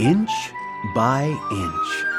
Inch by inch.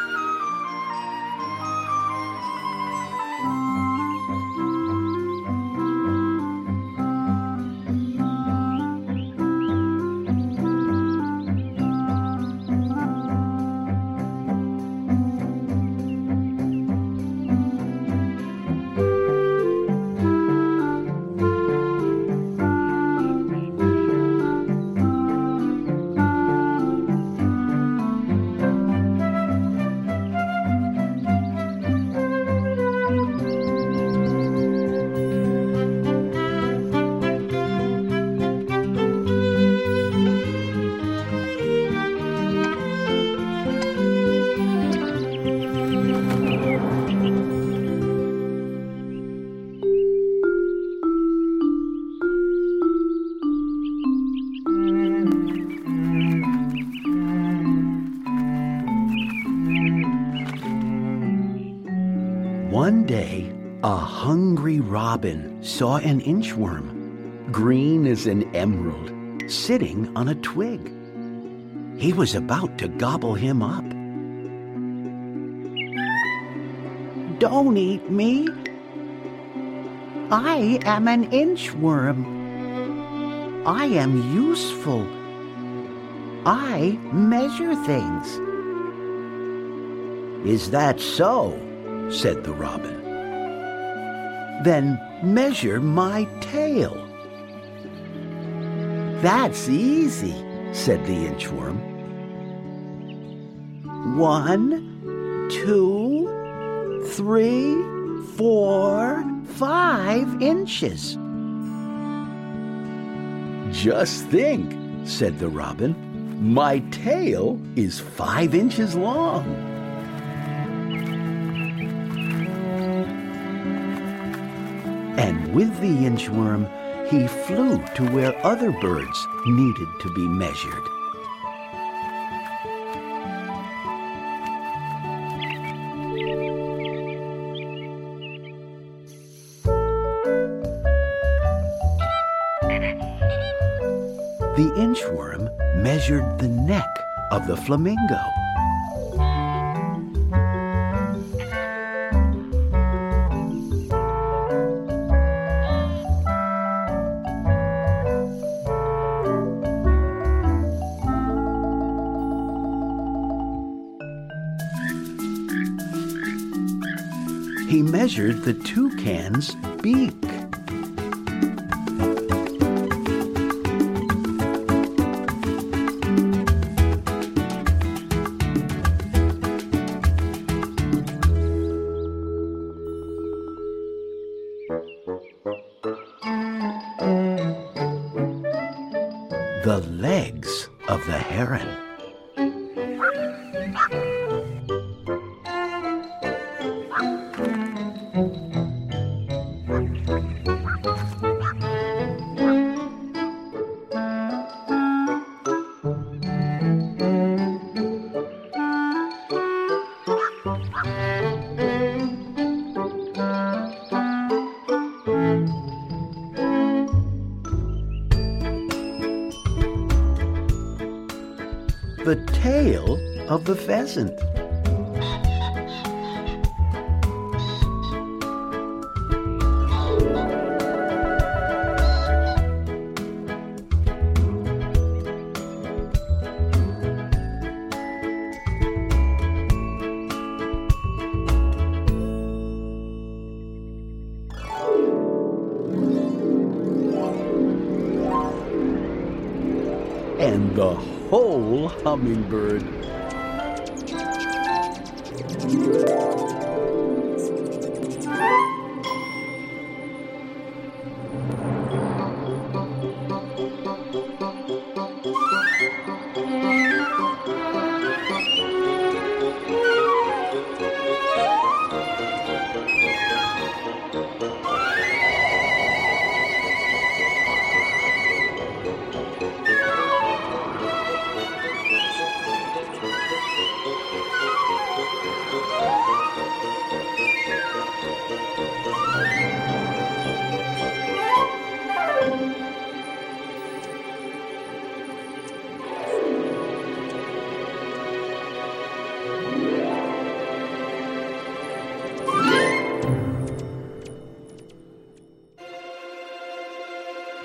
One day, a hungry robin saw an inchworm, green as an emerald, sitting on a twig. He was about to gobble him up. Don't eat me. I am an inchworm. I am useful. I measure things. Is that so? Said the robin. Then measure my tail. That's easy, said the inchworm. One, two, three, four, five inches. Just think, said the robin, my tail is five inches long. And with the inchworm, he flew to where other birds needed to be measured. The inchworm measured the neck of the flamingo. Measured the toucan's beak. The legs of the heron. The tail of the pheasant. And the whole hummingbird.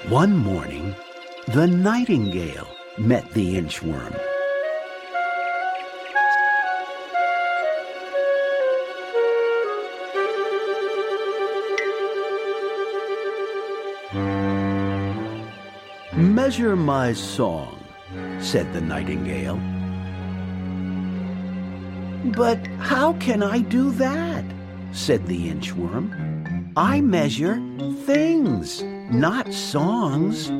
One morning, the nightingale met the inchworm. Measure my song, said the nightingale. But how can I do that? said the inchworm. I measure things, not songs.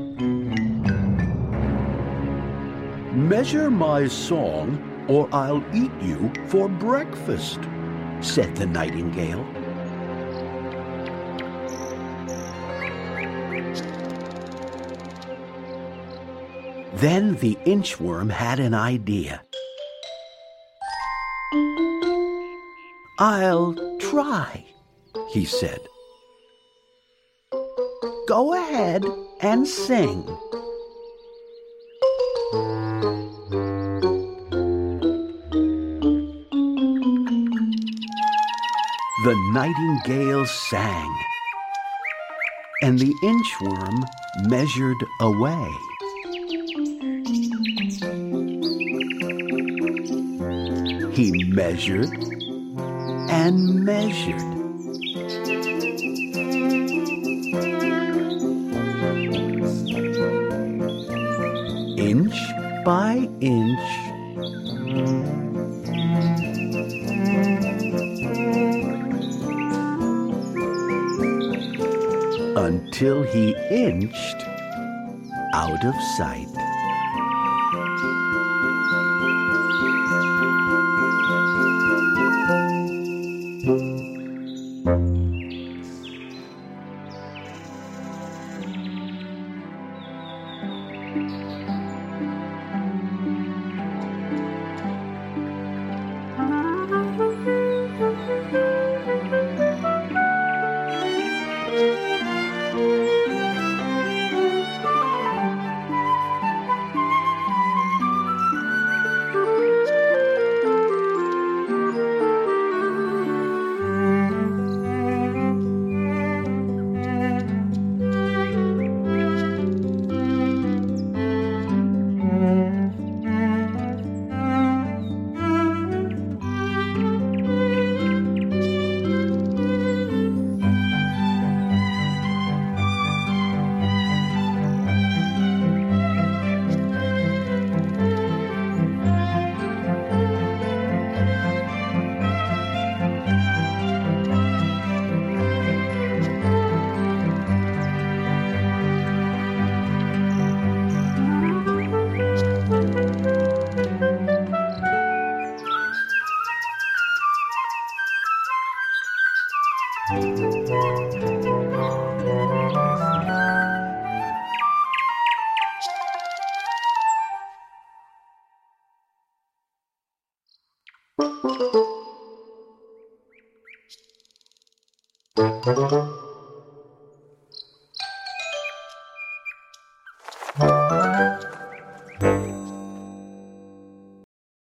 Measure my song, or I'll eat you for breakfast, said the nightingale. Then the inchworm had an idea. I'll try, he said. Go ahead and sing. The nightingale sang, and the inchworm measured away. He measured and measured. By inch. Until he inched out of sight. Thank you.